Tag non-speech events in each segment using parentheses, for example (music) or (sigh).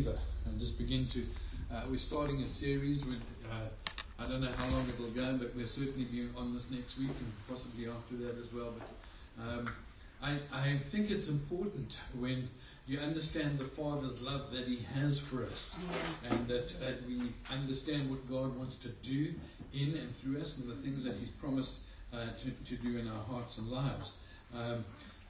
believer and just begin to. Uh, we're starting a series. With, uh, I don't know how long it'll go, but we'll certainly be on this next week and possibly after that as well. But um, I, I think it's important when you understand the Father's love that He has for us, and that uh, we understand what God wants to do in and through us, and the things that He's promised uh, to, to do in our hearts and lives. Um,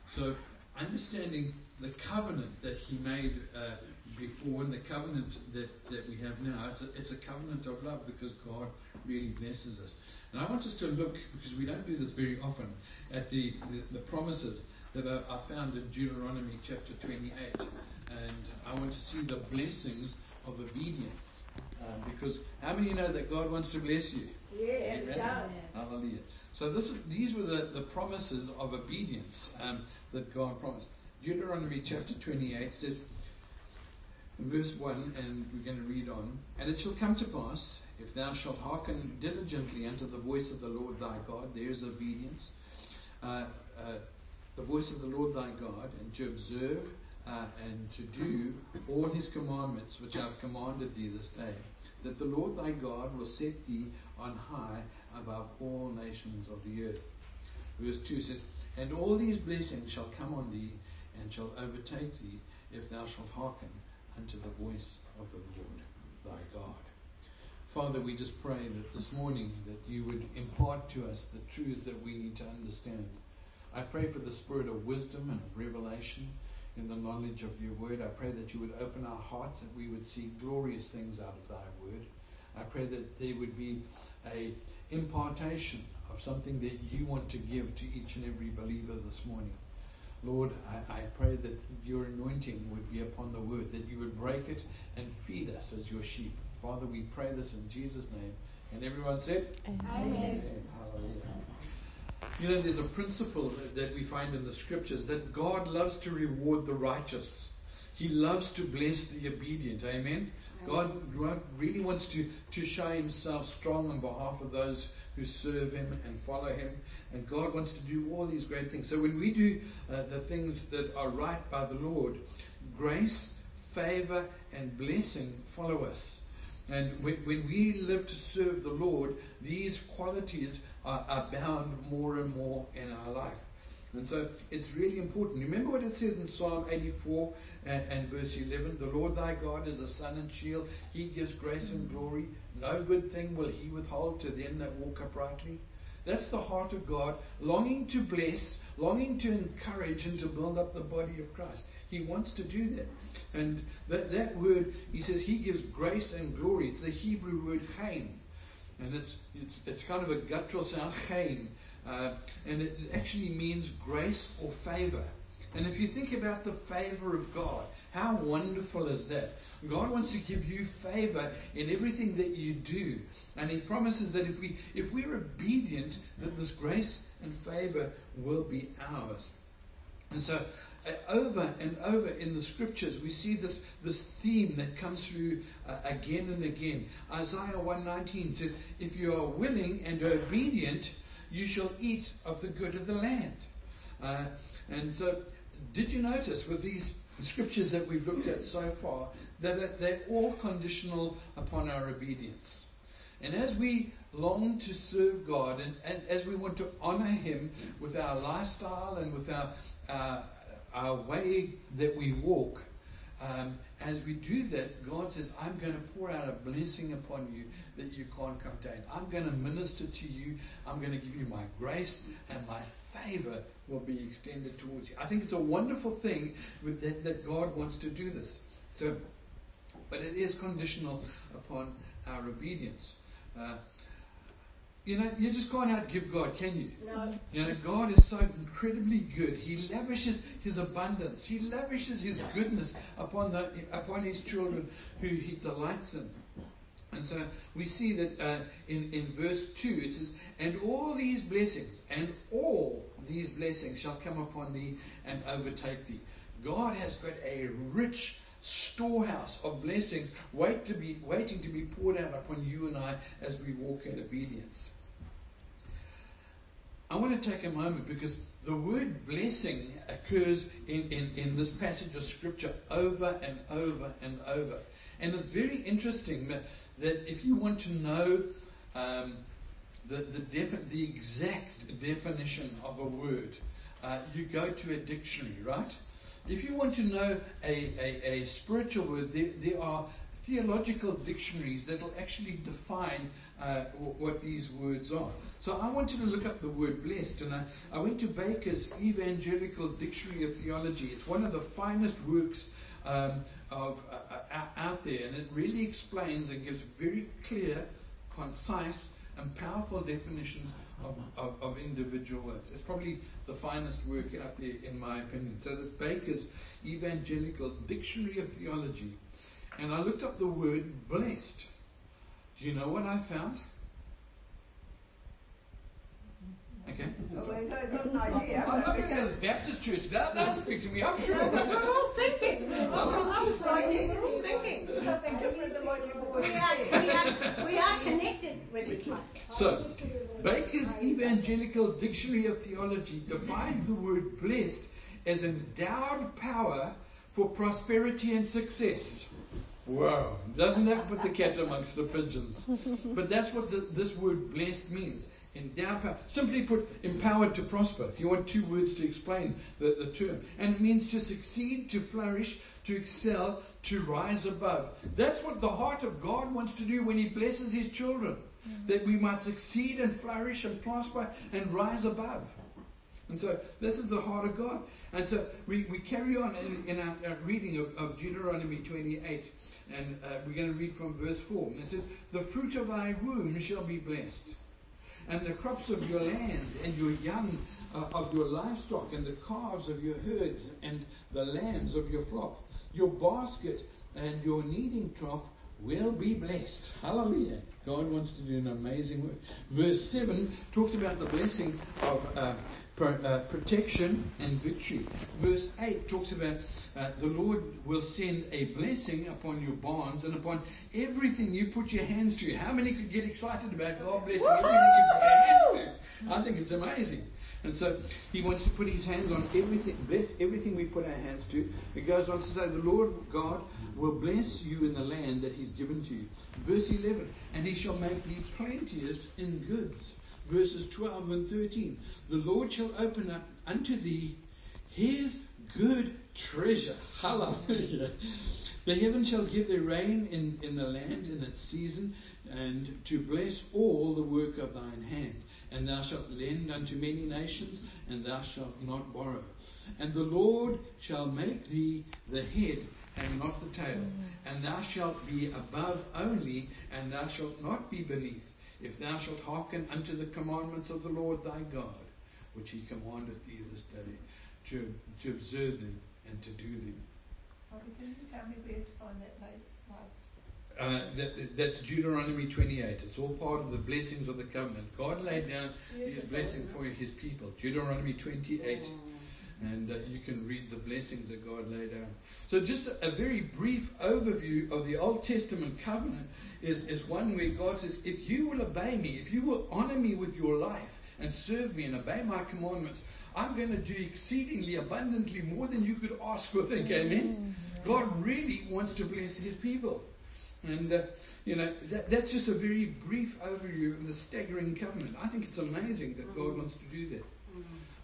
so, understanding the covenant that He made uh, before in the covenant that, that we have now, it's a, it's a covenant of love because God really blesses us. And I want us to look, because we don't do this very often, at the, the, the promises that are, are, found in Deuteronomy chapter 28. And I want to see the blessings of obedience. Um, because how many know that God wants to bless you? Yes, Hallelujah. So this, these were the, the promises of obedience um, that God promised. Deuteronomy chapter 28 says, verse 1, and we're going to read on, And it shall come to pass, if thou shalt hearken diligently unto the voice of the Lord thy God, there's obedience, uh, uh, the voice of the Lord thy God, and to observe uh, and to do all his commandments which I have commanded thee this day, that the Lord thy God will set thee on high above all nations of the earth. Verse 2 says, And all these blessings shall come on thee, and shall overtake thee, if thou shalt hearken unto the voice of the Lord thy God. Father, we just pray that this morning that you would impart to us the truths that we need to understand. I pray for the spirit of wisdom and revelation in the knowledge of your word. I pray that you would open our hearts that we would see glorious things out of thy word. I pray that there would be a impartation of something that you want to give to each and every believer this morning. Lord, I, I, pray that your anointing would be upon the word, that you would break it and feed us as your sheep. Father, we pray this in Jesus' name. And everyone said, Amen. Amen. Hallelujah. You know, there's a principle that we find in the scriptures that God loves to reward the righteous. He loves to bless the obedient. Amen. God really wants to, to show himself strong on behalf of those who serve him and follow him. And God wants to do all these great things. So when we do uh, the things that are right by the Lord, grace, favor, and blessing follow us. And when, when we live to serve the Lord, these qualities are, are bound more and more in our life. And so it's really important. Remember what it says in Psalm 84 and, and, verse 11 The Lord thy God is a sun and shield. He gives grace and glory. No good thing will he withhold to them that walk uprightly. That's the heart of God, longing to bless, longing to encourage and to build up the body of Christ. He wants to do that. And that, that word, he says, he gives grace and glory. It's the Hebrew word chaim. And it's, it's, it's kind of a guttural sound, chaim. Uh, and it actually means grace or favor. And if you think about the favor of God, how wonderful is that? God wants to give you favor in everything that you do. And He promises that if, we, if we're obedient, that this grace and favor will be ours. And so, uh, over and over in the scriptures, we see this, this theme that comes through uh, again and again. Isaiah 119 says, If you are willing and obedient, you shall eat of the good of the land. Uh, and so, did you notice with these scriptures that we've looked at so far that they're all conditional upon our obedience? And as we long to serve God and, and as we want to honor Him with our lifestyle and with our, uh, our way that we walk, um, as we do that, God says, I'm going to pour out a blessing upon you that you can't contain. I'm going to minister to you. I'm going to give you my grace and my favor will be extended towards you. I think it's a wonderful thing that, that God wants to do this. So, but it is conditional upon our obedience. Uh, you know, you just can't outgive God, can you? No. You know, God is so incredibly good. He lavishes His abundance. He lavishes His goodness upon the upon His children who He delights in. And so we see that uh, in, in verse 2 it says, And all these blessings, and all these blessings shall come upon thee and overtake thee. God has got a rich storehouse of blessings wait to be, waiting to be poured out upon you and I as we walk in obedience. I want to take a moment because the word blessing occurs in, in, in this passage of scripture over and over and over. And it's very interesting that, that if you want to know um, the, the, defi- the exact definition of a word, uh, you go to a dictionary, right? If you want to know a, a, a spiritual word, there, there are theological dictionaries that will actually define uh, what these words are. So I wanted to look up the word blessed, and I, I went to Baker's Evangelical Dictionary of Theology. It's one of the finest works um, of uh, uh out there, and it really explains and gives very clear, concise, and powerful definitions of, of, of, individual words. It's probably the finest work out there, in my opinion. So that's Baker's Evangelical Dictionary of Theology. And I looked up the word blessed. Do you know what I found? Okay. Oh, I got an idea. I'm not going to the Baptist church. That, that's speak to me. I'm sure. We're all thinking. (laughs) We're all writing. We're all thinking. Something different than what you've already We are, we are, we are connected with each other. So, Baker's Evangelical Dictionary of Theology defines the word blessed as endowed power for prosperity and success. Wow. Doesn't that put the cat amongst the pigeons? But that's what the, this word blessed means. Endowed power. Simply put, empowered to prosper. If you want two words to explain the, the term. And it means to succeed, to flourish, to excel, to rise above. That's what the heart of God wants to do when He blesses His children. Mm-hmm. That we might succeed and flourish and prosper and rise above. And so this is the heart of God. And so we, we carry on in, in our, our, reading of, of Deuteronomy 28. And uh, we're going to read from verse 4. And it says, The fruit of thy womb shall be blessed and the crops of your land, and your young uh, of your livestock, and the calves of your herds, and the lambs of your flock. Your basket and your kneading trough will be blessed. Hallelujah. God wants to do an amazing work. Verse 7 talks about the blessing of uh, uh, protection and victory. Verse 8 talks about uh, the Lord will send a blessing upon your barns and upon everything you put your hands to. How many could get excited about God blessing everything you put your hands to? I think it's amazing. And so he wants to put his hands on everything, bless everything we put our hands to. It goes on to say, The Lord God will bless you in the land that he's given to you. Verse 11, and he shall make thee plenteous in goods verses 12 and 13. The Lord shall open up unto thee his good treasure. (laughs) Hallelujah. The heaven shall give their rain in, in the land in its season, and to bless all the work of thine hand. And thou shalt lend unto many nations, and thou shalt not borrow. And the Lord shall make thee the head and not the tail. And thou shalt be above only, and thou shalt not be beneath if thou shalt hearken unto the commandments of the Lord thy God, which he commandeth thee this day, to, to observe them and to do them. can you tell me where to find that uh, that, that's Deuteronomy 28. It's all part of the blessings of the covenant. God laid down His blessings for His people. Deuteronomy 28 and uh, you can read the blessings that God laid out. So, just a, very brief overview of the Old Testament covenant is, is one where God says, If you will obey me, if you will honor me with your life and serve me and obey my commandments, I'm going to do exceedingly abundantly more than you could ask or think. Amen? God really wants to bless his people. And, uh, you know, that, that's just a very brief overview of the staggering covenant. I think it's amazing that God wants to do that.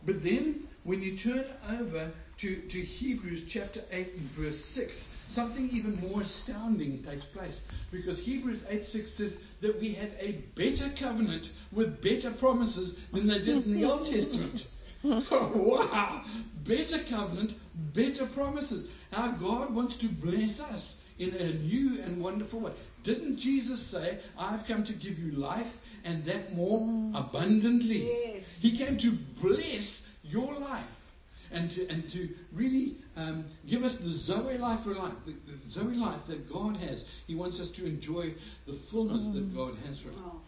But then, when you turn over to, to Hebrews chapter 8 and verse 6, something even more astounding takes place. Because Hebrews 8 6 says that we have a better covenant with better promises than they did in the Old (laughs) Testament. (laughs) wow! Better covenant, better promises. Our God wants to bless us in a new and wonderful way. Didn't Jesus say, I've come to give you life and that more mm. abundantly? Yes. He came to bless your life and to, and to really um, give us the Zoe life, the, the Zoe life that God has. He wants us to enjoy the fullness mm. that God has for us. Oh,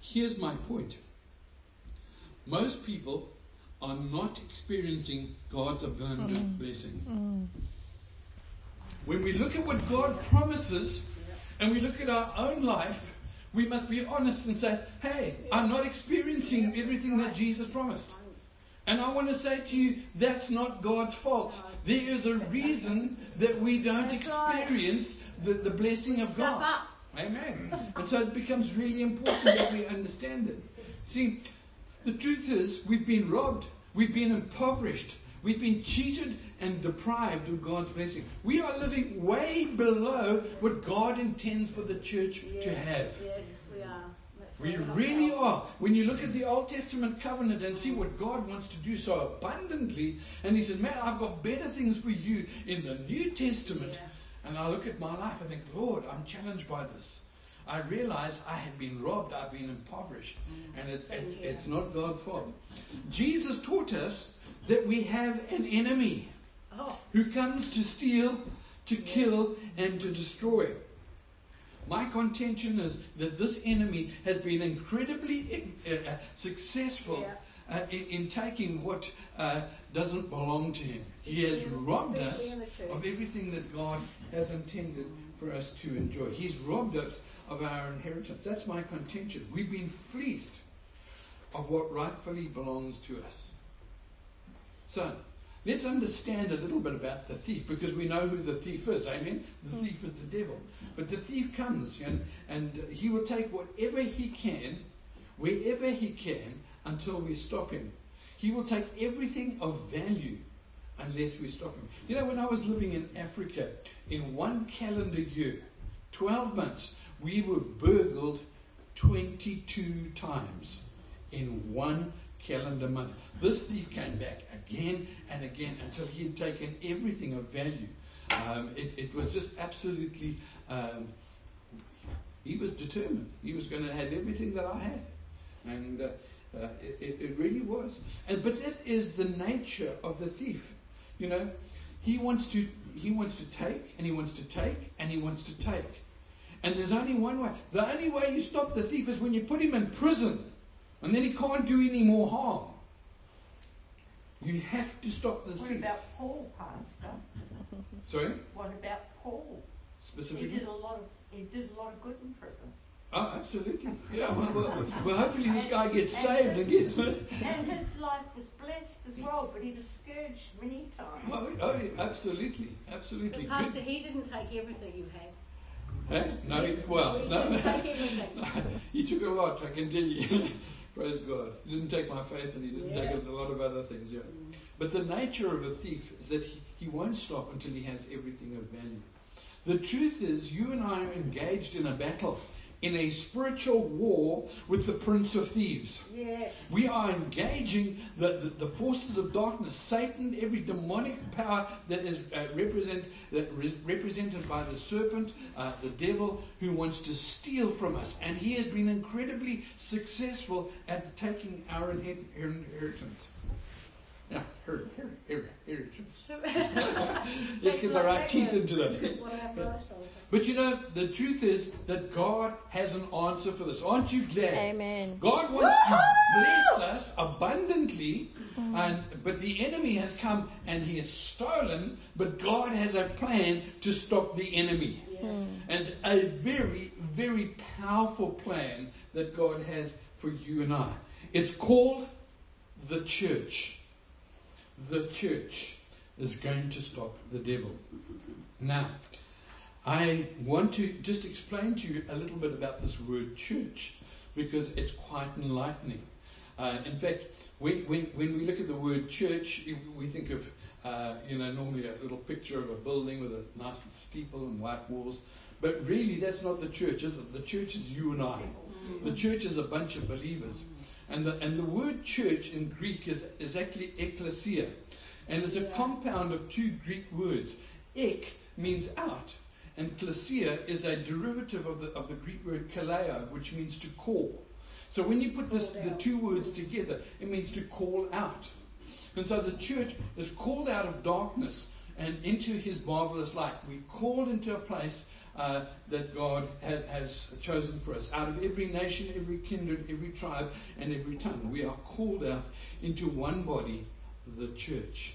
Here's my point. Most people are not experiencing God's abundant mm. blessing. Mm. When we look at what God promises and we look at our own life, we must be honest and say, hey, I'm not experiencing everything that Jesus promised. And I want to say to you, that's not God's fault. There is a reason that we don't experience the, the blessing of God. Amen. And so it becomes really important that we understand it. See, the truth is, we've been robbed, we've been impoverished, we've been cheated and deprived of God's blessing. We are living way below what God intends for the church to have. Yes, we are. That's We right. really are. When you look at the Old Testament covenant and see what God wants to do so abundantly, and He said, Man, I've got better things for you in the New Testament. Yeah. And I look at my life, I think, Lord, I'm challenged by this. I realize I have been robbed, I've been impoverished, mm. and it's, it's, it's not God's fault. Jesus taught us that we have an enemy Oh, who comes to steal, to kill, and to destroy. My contention is that this enemy has been incredibly uh, successful Yeah. uh, in, in taking what uh, doesn't belong to him. He has robbed us especially in the church. of everything that God has intended for us to enjoy. He's robbed us of our inheritance. That's my contention. We've been fleeced of what rightfully belongs to us. So, let's understand a little bit about the thief because we know who the thief is. Amen? The hmm. thief is the devil. But the thief comes and, and he will take whatever he can, wherever he can, until we stop him. He will take everything of value unless we stop him. You know, when I was living in Africa, in one calendar year, 12 months, we were burgled 22 times in one calendar month. This thief came back again and again until he had taken everything of value. Um, it, it was just absolutely, um, he was determined. He was going to have everything that I had. And uh, uh, it, it- really was. And, but that is the nature of the thief. You know, he wants to he wants to take and he wants to take and he wants to take. And there's only one way. The only way you stop the thief is when you put him in prison. And then he can't do any more harm. You have to stop the What thief. about Paul, Pastor? Sorry? What about Paul? Specifically? He did a lot of he did a lot of good in prison. Oh, absolutely. Yeah, well, well, well, hopefully this guy gets saved and gets. And his life was blessed as well, but he was scourged many times. Oh, oh, yeah, absolutely, absolutely. but Pastor, Good. he didn't take everything you had. Huh? No, he- well, He no. didn't take everything. (laughs) he took a lot, I can tell you. Praise God. He didn't take my faith and he didn't Yeah. take a lot of other things, yeah. But the nature of a thief is that he, he won't stop until he has everything of value. The truth is, you and I are engaged in a battle, in a spiritual war with the prince of thieves. Yes. We are engaging the, the, the forces of darkness, Satan, every demonic power that is uh, represent, that re- represented by the serpent, uh, the devil, who wants to steal from us. And he has been incredibly successful at taking our inher- inheritance. Yeah, her, her, her, inheritance. (laughs) Let's get the right teeth into them. What our Christ told us. But you know, the truth is that God has an answer for this. Aren't you glad? Amen. God wants to bless us abundantly, mm. and but the enemy has come and he has stolen. But God has a plan to stop the enemy, Yes. Mm. and a very, very powerful plan that God has for you and I. It's called the church. The church is going to stop the devil. Now, I want to just explain to you a little bit about this word church because it's quite enlightening. Uh, in fact, when, we look at the word church, we think of, uh, you know, normally a little picture of a building with a nice steeple and white walls. But really, that's not the church, is it? The church is you and I. The church is a bunch of believers. And the, and the word church in Greek is, is actually ecclesia. And it's a compound of two Greek words. Ek means out, and klesia is a derivative of the, of the Greek word kaleo, which means to call. So when you put this, the two words together, it means to call out. And so the church is called out of darkness and into his marvelous light. We're called into a place uh, that God ha- has chosen for us. Out of every nation, every kindred, every tribe, and every tongue. We are called out into one body, the church.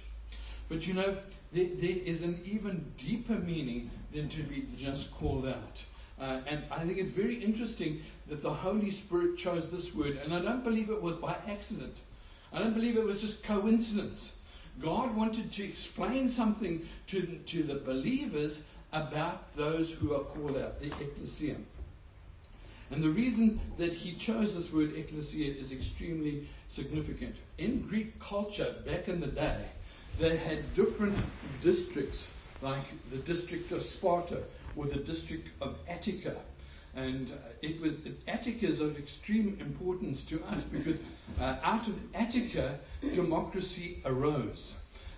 But you know, there, there is an even deeper meaning than to be just called out. Uh, and I think it's very interesting that the Holy Spirit chose this word, and I don't believe it was by accident. I don't believe it was just coincidence. God wanted to explain something to to the believers about those who are called out, the ecclesia. And the reason that he chose this word ecclesia is extremely significant. In Greek culture back in the day, they had different districts, like the district of Sparta or the district of Attica. And uh, it was Attica is of extreme importance to us because uh, out of Attica, democracy arose.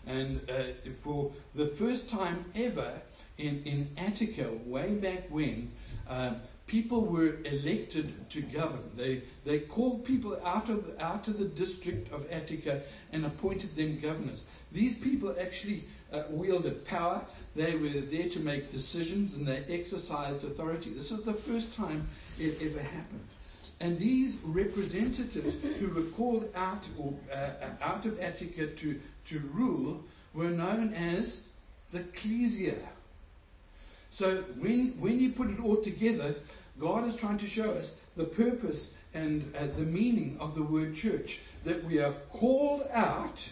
And uh, for the first time ever in, in Attica, way back when, uh, people were elected to govern. They, they called people out of, out of the district of Attica and appointed them governors. These people actually uh, wielded power. They were there to make decisions and they exercised authority. This is the first time it ever happened. And these representatives who were called out, or, uh, out of Attica to, to rule were known as the ecclesia. So when, when you put it all together, God is trying to show us the purpose and uh, the meaning of the word church. That we are called out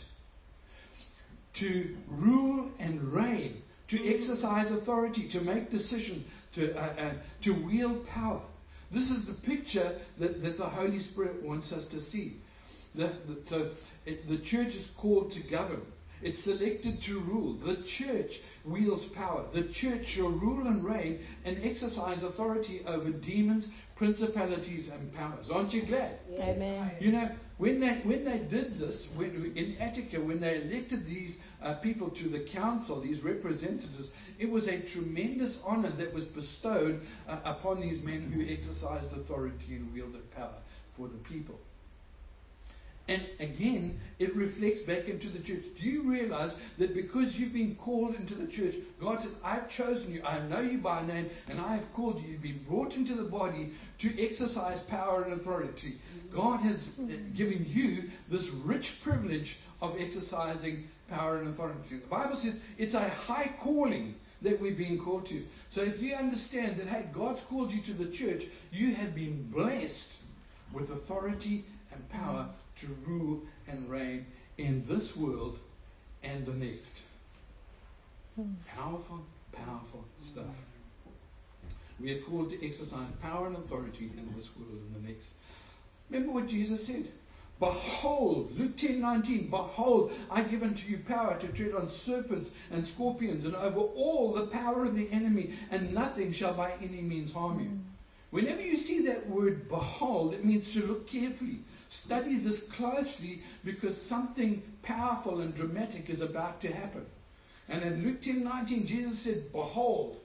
to rule and reign, to exercise authority, to make decisions, to, uh, uh, to wield power. This is the picture that, that the Holy Spirit wants us to see. The, the, so it, the church is called to govern. It's elected to rule. The church wields power. The church shall rule and reign and exercise authority over demons, principalities, and powers. Aren't you glad? Yes. Amen. You know, when they, when they did this, when, in Attica, when they elected these uh, people to the council, these representatives, it was a tremendous honor that was bestowed uh, upon these men who exercised authority and wielded power for the people. And again, it reflects back into the church. Do you realize that because you've been called into the church, God says, I've chosen you, I know you by name, and I have called you. You've been brought into the body to exercise power and authority. God has given you this rich privilege of exercising power and authority. The Bible says it's a high calling that we're being called to. So if you understand that, hey, God's called you to the church, you have been blessed with authority and power to rule and reign in this world and the next. Powerful, powerful stuff. We are called to exercise power and authority in this world and the next. Remember what Jesus said? Behold, Luke 10 19, behold, I give unto you power to tread on serpents and scorpions and over all the power of the enemy, and nothing shall by any means harm you. Mm. Whenever you see that word behold, it means to look carefully. Study this closely because something powerful and dramatic is about to happen. And in Luke 10 19, Jesus said, Behold,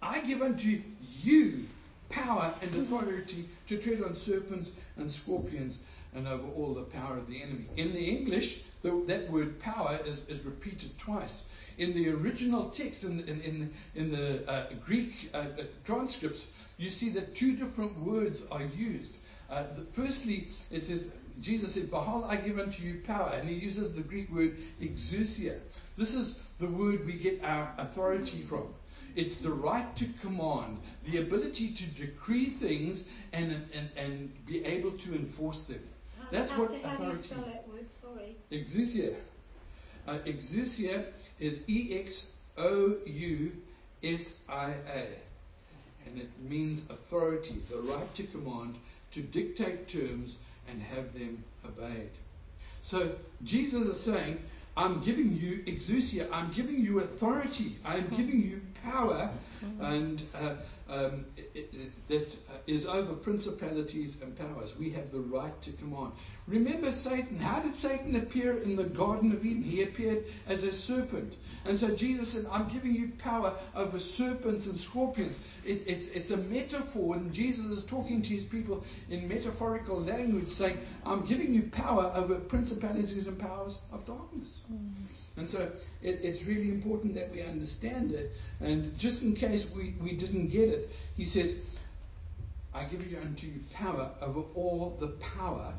I give unto you power and authority to tread on serpents and scorpions and over all the power of the enemy. In the English, the, that word power is, is repeated twice. In the original text, in, in, in, in the uh, Greek uh, transcripts, you see that two different words are used. Uh, the, firstly, it says, Jesus said, Behold, I give unto you power. And he uses the Greek word exousia. This is the word we get our authority from. It's the right to command, the ability to decree things and, and, and be able to enforce them. That's how, what how do you authority spell that word? Sorry. Exousia. Uh, exousia is E X O U S I A. And it means authority, the right to command, to dictate terms and have them obeyed. So Jesus is saying, I'm giving you exousia, I'm giving you authority, I'm giving you power, and uh, um, it, it, that uh, over principalities and powers. We have the right to command. Remember Satan. How did Satan appear in the Garden of Eden? He appeared as a serpent. And so Jesus said, I'm giving you power over serpents and scorpions. It, it's, it's a metaphor, and Jesus is talking to his people in metaphorical language, saying, I'm giving you power over principalities and powers of darkness. And so it, it's really important that we understand it. And just in case we, we didn't get it, he says, I give you unto you power over all the power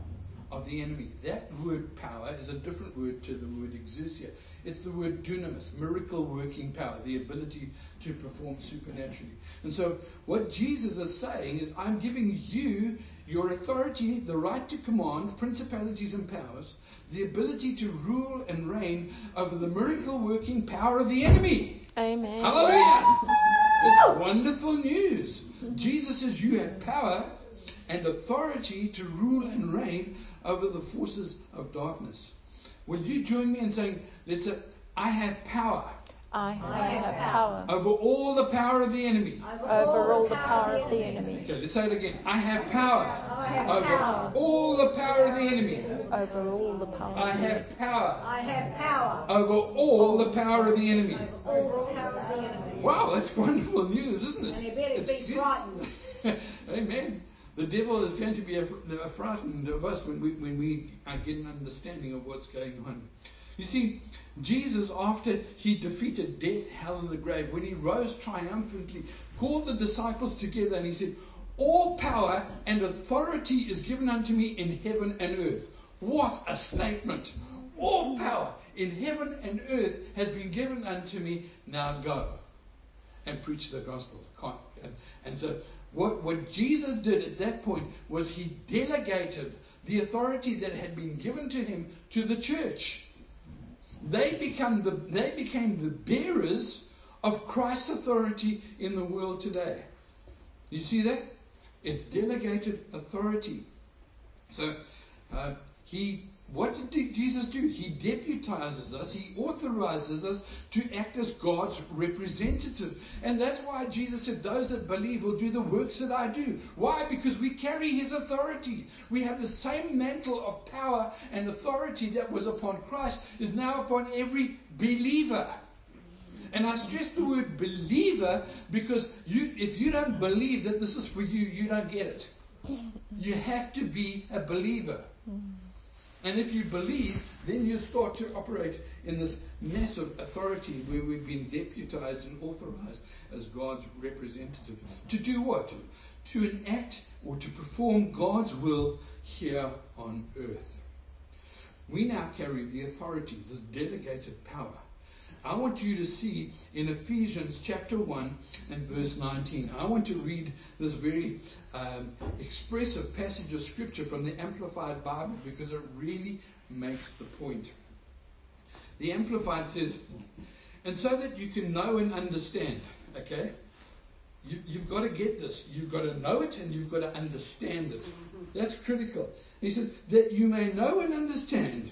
of the enemy. That word power is a different word to the word exousia. It's the word dunamis, miracle working power, the ability to perform supernaturally. And so what Jesus is saying is, I'm giving you your authority, the right to command principalities and powers, the ability to rule and reign over the miracle working power of the enemy. Amen. Hallelujah! It's oh! wonderful news. Jesus says you have power and authority to rule and reign over the forces of darkness. Will you join me in saying, let's say, I have power I I have have power over all the power of the enemy. over all the power of the enemy, Okay, let's say it again. I have power I have over power. all the power of the enemy. over all the power I of the enemy. have power I have power over all the power of the enemy. over all the power of the enemy. Wow, that's wonderful news, isn't it? And better It's be good. frightened. (laughs) Amen. The devil is going to be frightened of us when we, when we get an understanding of what's going on. You see, Jesus, after he defeated death, hell, and the grave, when he rose triumphantly, called the disciples together and he said, All power and authority is given unto me in heaven and earth. What a statement! All power in heaven and earth has been given unto me. Now go and preach the gospel. And, and so, what, what Jesus did at that point was he delegated the authority that had been given to him to the church. They, become the, they became the bearers of Christ's authority in the world today. You see that? It's delegated authority. So, uh, he, what did Jesus do? He deputizes us, he authorizes us to act as God's representative. And that's why Jesus said, Those that believe will do the works that I do. Why? Because we carry his authority. We have the same mantle of power and authority that was upon Christ, is now upon every believer. And I stress the word believer because you, if you don't believe that this is for you, you don't get it. You have to be a believer. Hmm. And if you believe, then you start to operate in this massive authority where we've been deputized and authorized as God's representative. To do what? To enact or to perform God's will here on earth. We now carry the authority, this delegated power. I want you to see in Ephesians chapter 1 and verse 19. I want to read this very um, expressive passage of scripture from the Amplified Bible because it really makes the point. The Amplified says, and so that you can know and understand, okay? You, you've got to get this. You've got to know it and you've got to understand it. That's critical. He says, that you may know and understand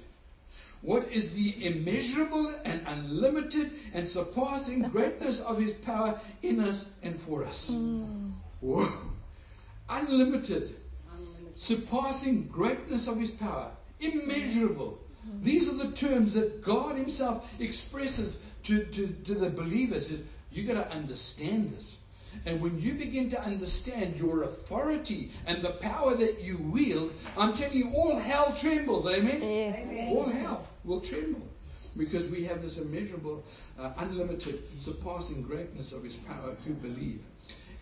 what is the immeasurable and unlimited and surpassing greatness of his power in us and for us. Mm. Whoa. Unlimited, Unlimited. surpassing greatness of his power, immeasurable. Mm-hmm. These are the terms that God Himself expresses to, to, to the believers. Is you got to understand this. And when you begin to understand your authority and the power that you wield, I'm telling you, all hell trembles. Amen? Yes. All hell will tremble because we have this immeasurable, uh, unlimited, surpassing greatness of His power who believe.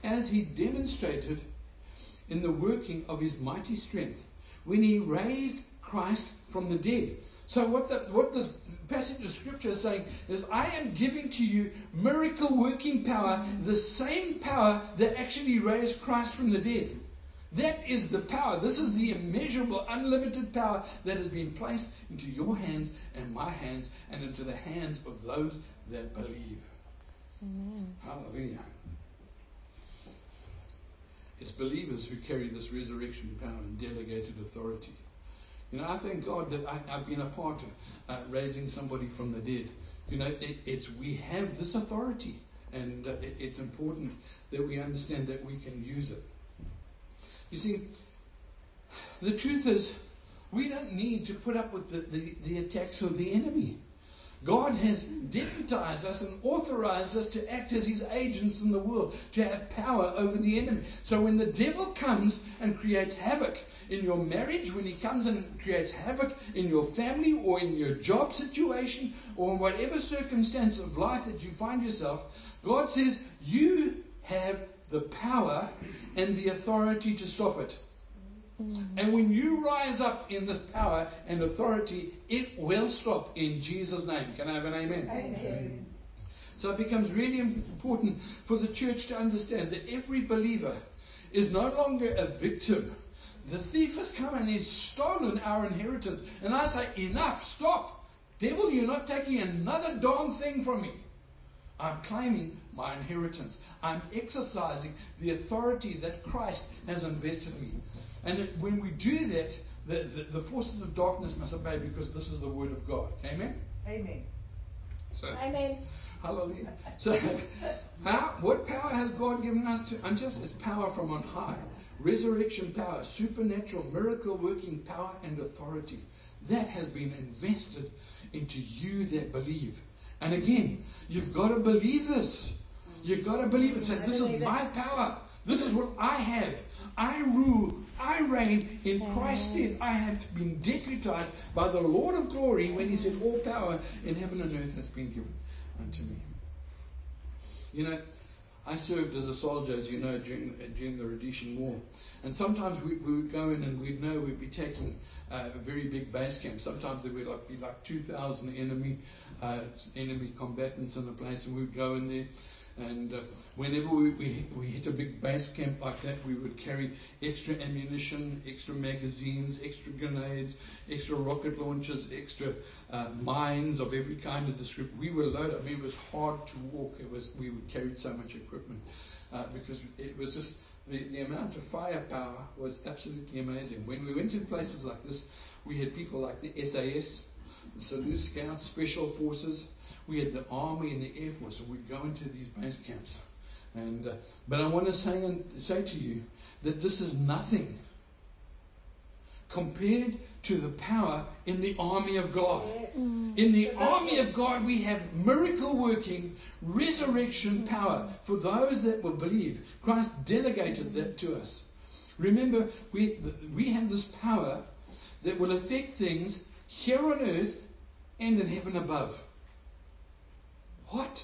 As He demonstrated in the working of His mighty strength when He raised Christ from the dead. So what the, what this passage of scripture is saying is, I am giving to you miracle working power, the same power that actually raised Christ from the dead. That is the power. This is the immeasurable, unlimited power that has been placed into your hands and my hands and into the hands of those that believe. Hallelujah. It's believers who carry this resurrection power and delegated authority. You know, I thank God that I, I've been a part of uh, raising somebody from the dead. You know, it, it's we have this authority, and uh, it, it's important that we understand that we can use it. You see, the truth is, we don't need to put up with the, the, the attacks of the enemy. God has deputized us and authorized us to act as his agents in the world, to have power over the enemy. So when the devil comes and creates havoc in your marriage, when he comes and creates havoc in your family or in your job situation or whatever circumstance of life that you find yourself, God says you have the power and the authority to stop it. Mm-hmm. And when you rise up in this power and authority, it will stop in Jesus' name. Can I have an amen? Amen. So it becomes really important for the church to understand that every believer is no longer a victim. The thief has come and he's stolen our inheritance. And I say, enough, stop. Devil, you're not taking another darn thing from me. I'm claiming my inheritance. I'm exercising the authority that Christ has invested in me. And it- when we do that, the, the, the forces of darkness must obey because this is the word of God. Amen? Amen. So, Amen. Hallelujah. So, (laughs) how, what power has God given us to unto us? Is power from on high, resurrection power, supernatural, miracle working power and authority. That has been invested into you that believe. And again, you've got to believe this. You've got to believe it. Say, this is my power. This is what I have. I rule. I reign in Christ's stead. I have been deputized by the Lord of glory when He said, All power in heaven and earth has been given unto me. You know, I served as a soldier, as you know, during, during the Rhodesian War. And sometimes we, we would go in and we'd know we'd be taking uh, a very big base camp. Sometimes there would like, be like 2,000 enemy, uh, enemy combatants in the place, and we'd go in there. And uh, whenever we, we, we hit a big base camp like that, we would carry extra ammunition, extra magazines, extra grenades, extra rocket launchers, extra uh, mines of every kind of description. We were loaded. I mean, it was hard to walk. It was we carried so much equipment uh, because it was just the, the amount of firepower was absolutely amazing. When we went to places like this, we had people like the SAS, the Selous Scouts, Special Forces. We had the Army and the Air Force, and we'd go into these base camps. And uh, but I want to say and say to you that this is nothing compared to the power in the army of God. Yes. In the army of God, we have miracle working, resurrection power for those that will believe. Christ delegated that to us. Remember, we, we have this power that will affect things here on earth and in heaven above. What?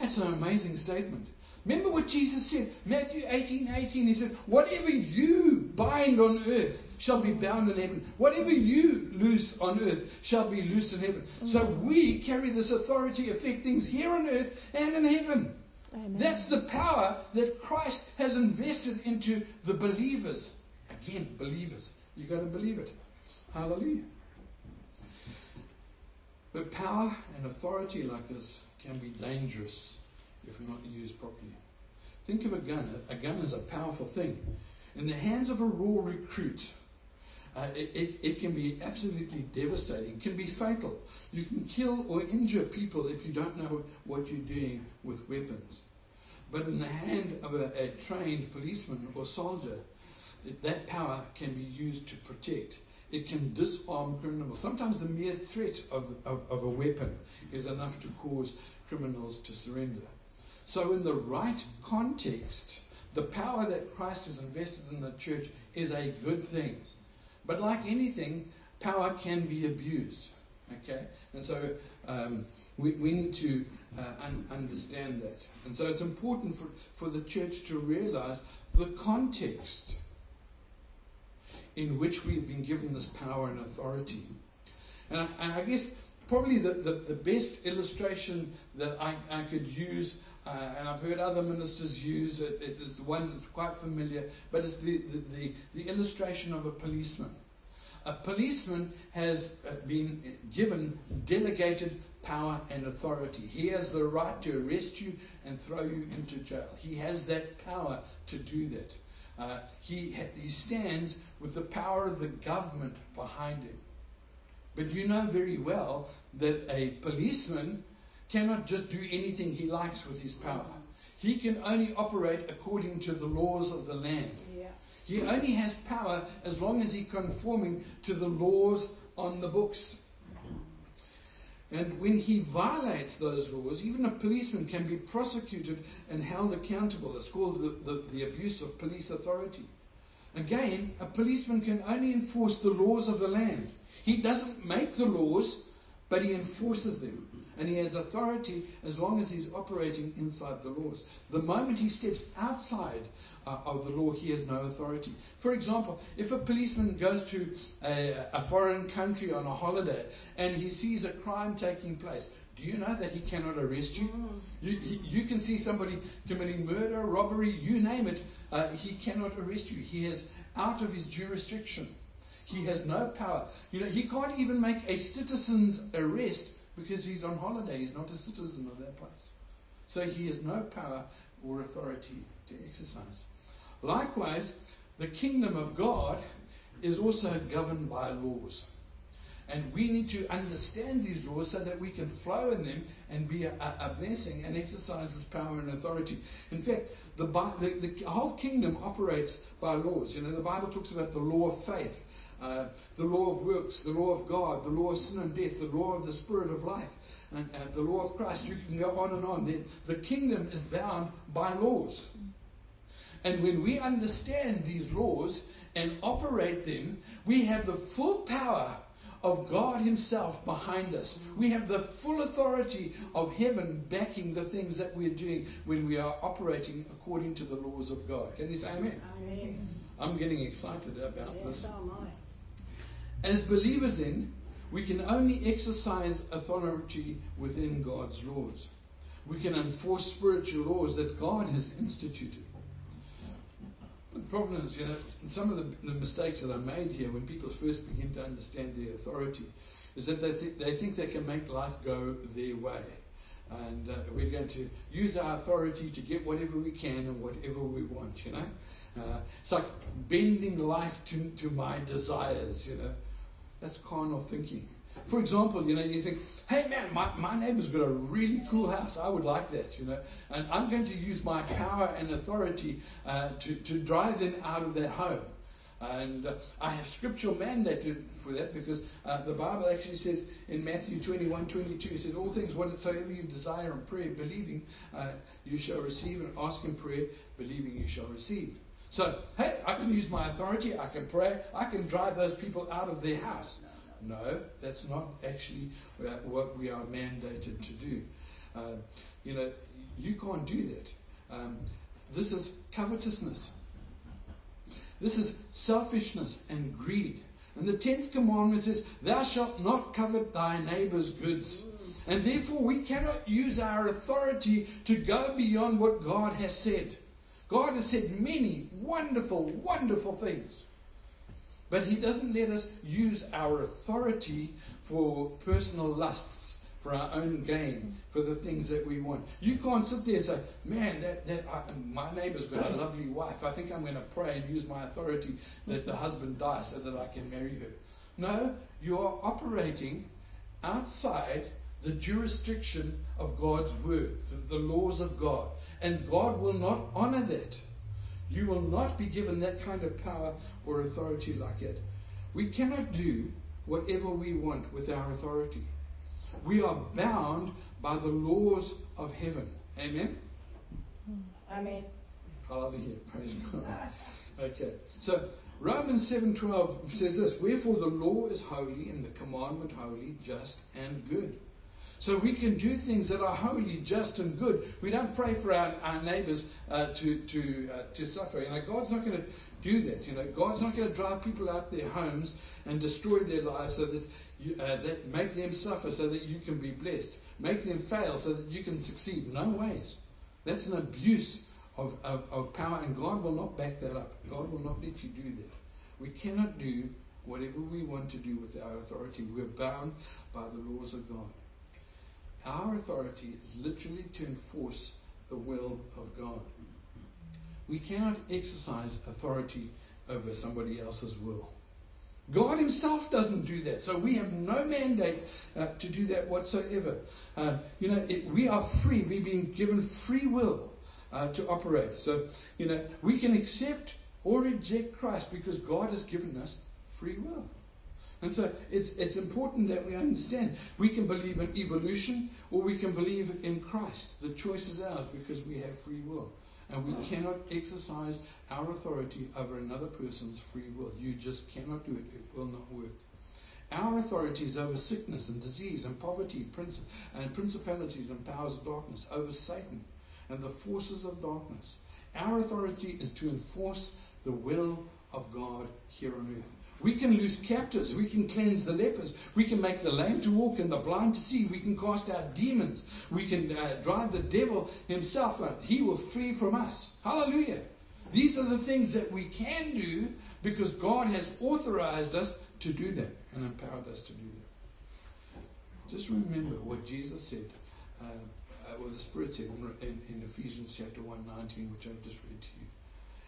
That's an amazing statement. Remember what Jesus said, Matthew 18 18. He said, Whatever you bind on earth shall be bound in heaven. Whatever you loose on earth shall be loosed in heaven. Mm. So we carry this authority affect things here on earth and in heaven. Amen. That's the power that Christ has invested into the believers. Again, believers. You've got to believe it. Hallelujah. But power and authority like this can be dangerous if not used properly. Think of a gun. A gun is a powerful thing. In the hands of a raw recruit, uh, it, it, it can be absolutely devastating, can be fatal. You can kill or injure people if you don't know what you're doing with weapons. But in the hand of a, a trained policeman or soldier, that power can be used to protect. It can disarm criminals. Sometimes the mere threat of, of, of a weapon is enough to cause criminals to surrender. So, in the right context, the power that Christ has invested in the church is a good thing. But like anything, power can be abused. Okay? And so um, we, we need to uh, un- understand that. And so it's important for, for the church to realize the context in which we've been given this power and authority. And I, and I guess probably the, the, the best illustration that I, I could use, uh, and I've heard other ministers use it, it is one that's quite familiar, but it's the, the, the, the illustration of a policeman. A policeman has uh, been given delegated power and authority. He has the right to arrest you and throw you into jail. He has that power to do that. Uh, he, he stands with the power of the government behind him. But you know very well that a policeman cannot just do anything he likes with his power. He can only operate according to the laws of the land. Yeah. He only has power as long as he's conforming to the laws on the books. And when he violates those laws, even a policeman can be prosecuted and held accountable. It's called the, the, the abuse of police authority. Again, a policeman can only enforce the laws of the land. He doesn't make the laws, but he enforces them. And he has authority as long as he's operating inside the laws. The moment he steps outside uh, of the law, he has no authority. For example, if a policeman goes to a, a foreign country on a holiday and he sees a crime taking place, do you know that he cannot arrest you? You, he, you can see somebody committing murder, robbery, you name it, uh, he cannot arrest you. He is out of his jurisdiction. He has no power. You know, he can't even make a citizen's arrest because he's on holiday. He's not a citizen of that place. So he has no power or authority to exercise. Likewise, the kingdom of God is also governed by laws. And we need to understand these laws so that we can flow in them and be a, a blessing and exercise this power and authority. In fact, the, the, the, whole kingdom operates by laws. You know, the Bible talks about the law of faith, uh, the law of works, the law of God, the law of sin and death, the law of the spirit of life, and, and the law of Christ. You can go on and on. The, the kingdom is bound by laws. And when we understand these laws and operate them, we have the full power of God Himself behind us. We have the full authority of heaven backing the things that we're doing when we are operating according to the laws of God. Can you say amen? Amen. I'm getting excited about Yes, this. so am I. As believers, then, we can only exercise authority within God's laws. We can enforce spiritual laws that God has instituted. The problem is, you know, some of the, the mistakes that are made here when people first begin to understand their authority is that they, th- they think they can make life go their way. And uh, we're going to use our authority to get whatever we can and whatever we want, you know. Uh, it's like bending life to, to my desires, you know. That's carnal thinking. For example, you know, you think, hey man, my, my neighbor's got a really cool house. I would like that, you know. And I'm going to use my power and authority uh, to, to drive them out of their home. And uh, I have scriptural mandate for that because uh, the Bible actually says in Matthew 21 22, it says, All things whatsoever you desire in prayer, believing, uh, you shall receive, and ask in prayer, believing you shall receive. So, hey, I can use my authority, I can pray, I can drive those people out of their house. No, that's not actually what we are mandated to do. Uh, you know, you can't do that. Um, this is covetousness. This is selfishness and greed. And the tenth commandment says, Thou shalt not covet thy neighbor's goods. And therefore, we cannot use our authority to go beyond what God has said. God has said many wonderful, wonderful things. But He doesn't let us use our authority for personal lusts, for our own gain, for the things that we want. You can't sit there and say, man, that, that I, my neighbor's got a lovely wife. I think I'm going to pray and use my authority that the husband die so that I can marry her. No, you are operating outside the jurisdiction of God's word, the, the laws of God. And God will not honor that. You will not be given that kind of power or authority like it. We cannot do whatever we want with our authority. We are bound by the laws of heaven. Amen? Amen. Hallelujah. Praise God. Okay. So Romans 7:12 says this, Wherefore the law is holy and the commandment holy, just and good. So we can do things that are holy, just, and good. We don't pray for our, our neighbors uh, to to uh, to suffer. You know, God's not going to do that. You know, God's not going to drive people out of their homes and destroy their lives so that you, uh, that make them suffer so that you can be blessed, make them fail so that you can succeed. No ways. That's an abuse of, of, of power, and God will not back that up. God will not let you do that. We cannot do whatever we want to do with our authority. We're bound by the laws of God. Our authority is literally to enforce the will of God. We cannot exercise authority over somebody else's will. God Himself doesn't do that, so we have no mandate uh, to do that whatsoever. Uh, you know, it, we are free. We've been given free will uh, to operate. So, you know, we can accept or reject Christ because God has given us free will. And so it's, it's important that we understand we can believe in evolution or we can believe in Christ. The choice is ours because we have free will. And we cannot exercise our authority over another person's free will. You just cannot do it. It will not work. Our authority is over sickness and disease and poverty princi- and principalities and powers of darkness, over Satan and the forces of darkness. Our authority is to enforce the will of God here on earth. We can loose captives. We can cleanse the lepers. We can make the lame to walk and the blind to see. We can cast out demons. We can uh, drive the devil himself out. He will flee from us. Hallelujah. These are the things that we can do because God has authorized us to do them and empowered us to do them. Just remember what Jesus said, uh, uh, what the Spirit said in, in, in Ephesians chapter 1, 19, which I've just read to you.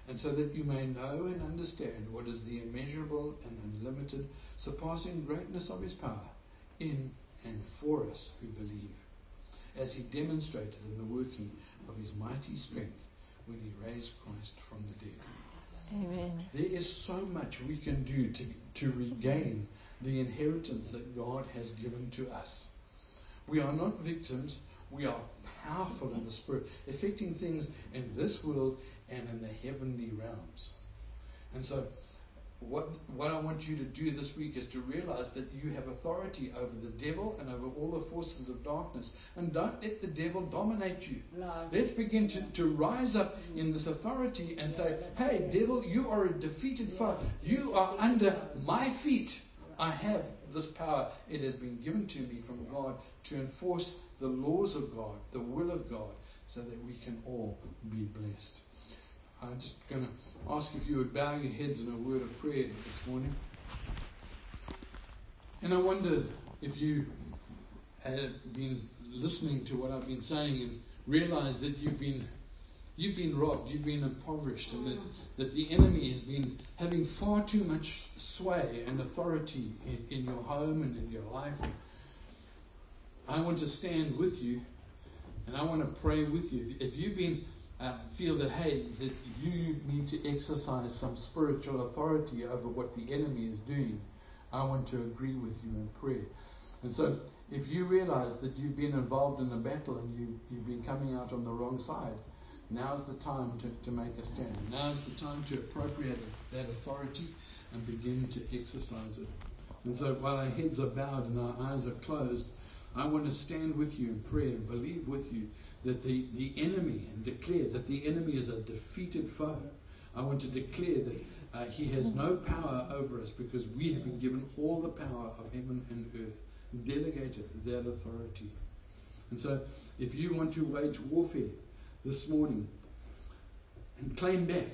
And so that you may know and understand what is the immeasurable and unlimited, surpassing greatness of his power in and for us who believe, as he demonstrated in the working of his mighty strength when he raised Christ from the dead. Amen. There is so much we can do to, to regain the inheritance that God has given to us. We are not victims, we are powerful in the Spirit, affecting things in this world and in the heavenly realms. And so, what, what I want you to do this week is to realize that you have authority over the devil and over all the forces of darkness. And don't let the devil dominate you. No. Let's begin to, to rise up in this authority and say, Hey, devil, you are a defeated foe. You are under my feet. I have this power. It has been given to me from God to enforce the laws of God, the will of God, so that we can all be blessed. I'm just going to ask if you would bow your heads in a word of prayer this morning. And I wondered if you had been listening to what I've been saying and realized that you've been you've been robbed, you've been impoverished, and that, that the enemy has been having far too much sway and authority in, in your home and in your life. I want to stand with you and I want to pray with you. If you've been uh, feel that hey, that you need to exercise some spiritual authority over what the enemy is doing, I want to agree with you in prayer. And so, if you realize that you've been involved in a battle and you, you've been coming out on the wrong side, now's the time to, to make a stand. Now's the time to appropriate that authority and begin to exercise it. And so, while our heads are bowed and our eyes are closed, I want to stand with you in prayer and believe with you that the, the enemy, and declare that the enemy is a defeated foe. I want to declare that uh, he has no power over us because we have been given all the power of heaven and earth, delegated that authority. And so, if you want to wage warfare this morning and claim back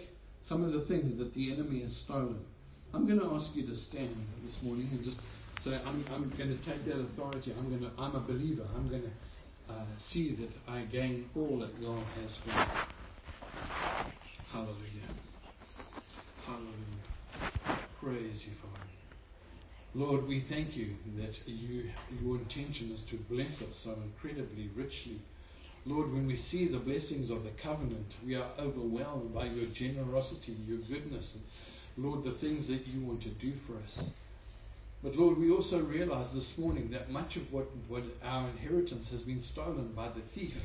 some of the things that the enemy has stolen, I'm going to ask you to stand this morning and just say, I'm, I'm going to take that authority. I'm going to, I'm a believer. I'm going to uh, see that I gain all that God has for me. Hallelujah. Hallelujah. Praise you, Father. Lord, we thank you that you, your intention is to bless us so incredibly richly. Lord, when we see the blessings of the covenant, we are overwhelmed by your generosity, your goodness, and Lord, the things that you want to do for us. But Lord, we also realize this morning that much of what, what our inheritance has been stolen by the thief.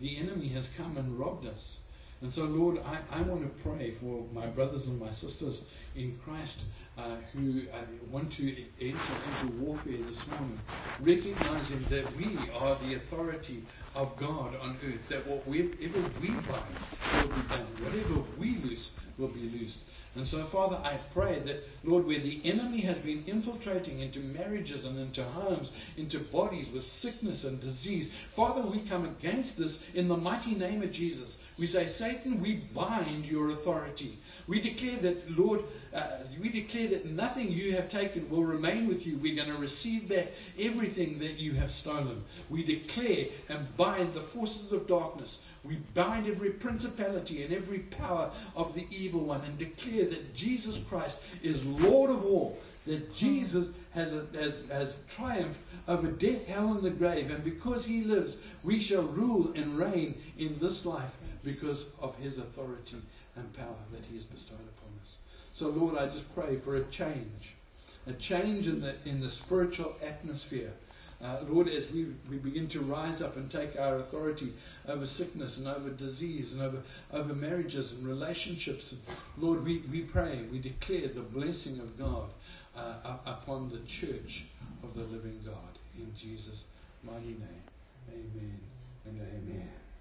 The enemy has come and robbed us. And so, Lord, I, I want to pray for my brothers and my sisters in Christ uh, who uh, want to enter into warfare this morning, recognizing that we are the authority of God on earth, that whatever we bind will be bound, whatever we loose will be loosed. And so, Father, I pray that, Lord, where the enemy has been infiltrating into marriages and into homes, into bodies with sickness and disease, Father, we come against this in the mighty name of Jesus. We say, Satan, we bind your authority. We declare that, Lord, uh, we declare that nothing you have taken will remain with you. We're going to receive back everything that you have stolen. We declare and bind the forces of darkness. We bind every principality and every power of the evil one and declare that Jesus Christ is Lord of all, that Jesus has, a, has, has triumphed over death, hell, and the grave. And because he lives, we shall rule and reign in this life because of his authority and power that he has bestowed upon us. So, Lord, I just pray for a change, a change in the, in the spiritual atmosphere. Uh, Lord, as we, we begin to rise up and take our authority over sickness and over disease and over, over marriages and relationships, and Lord, we, we pray, we declare the blessing of God uh, upon the church of the living God. In Jesus' mighty name. Amen and amen.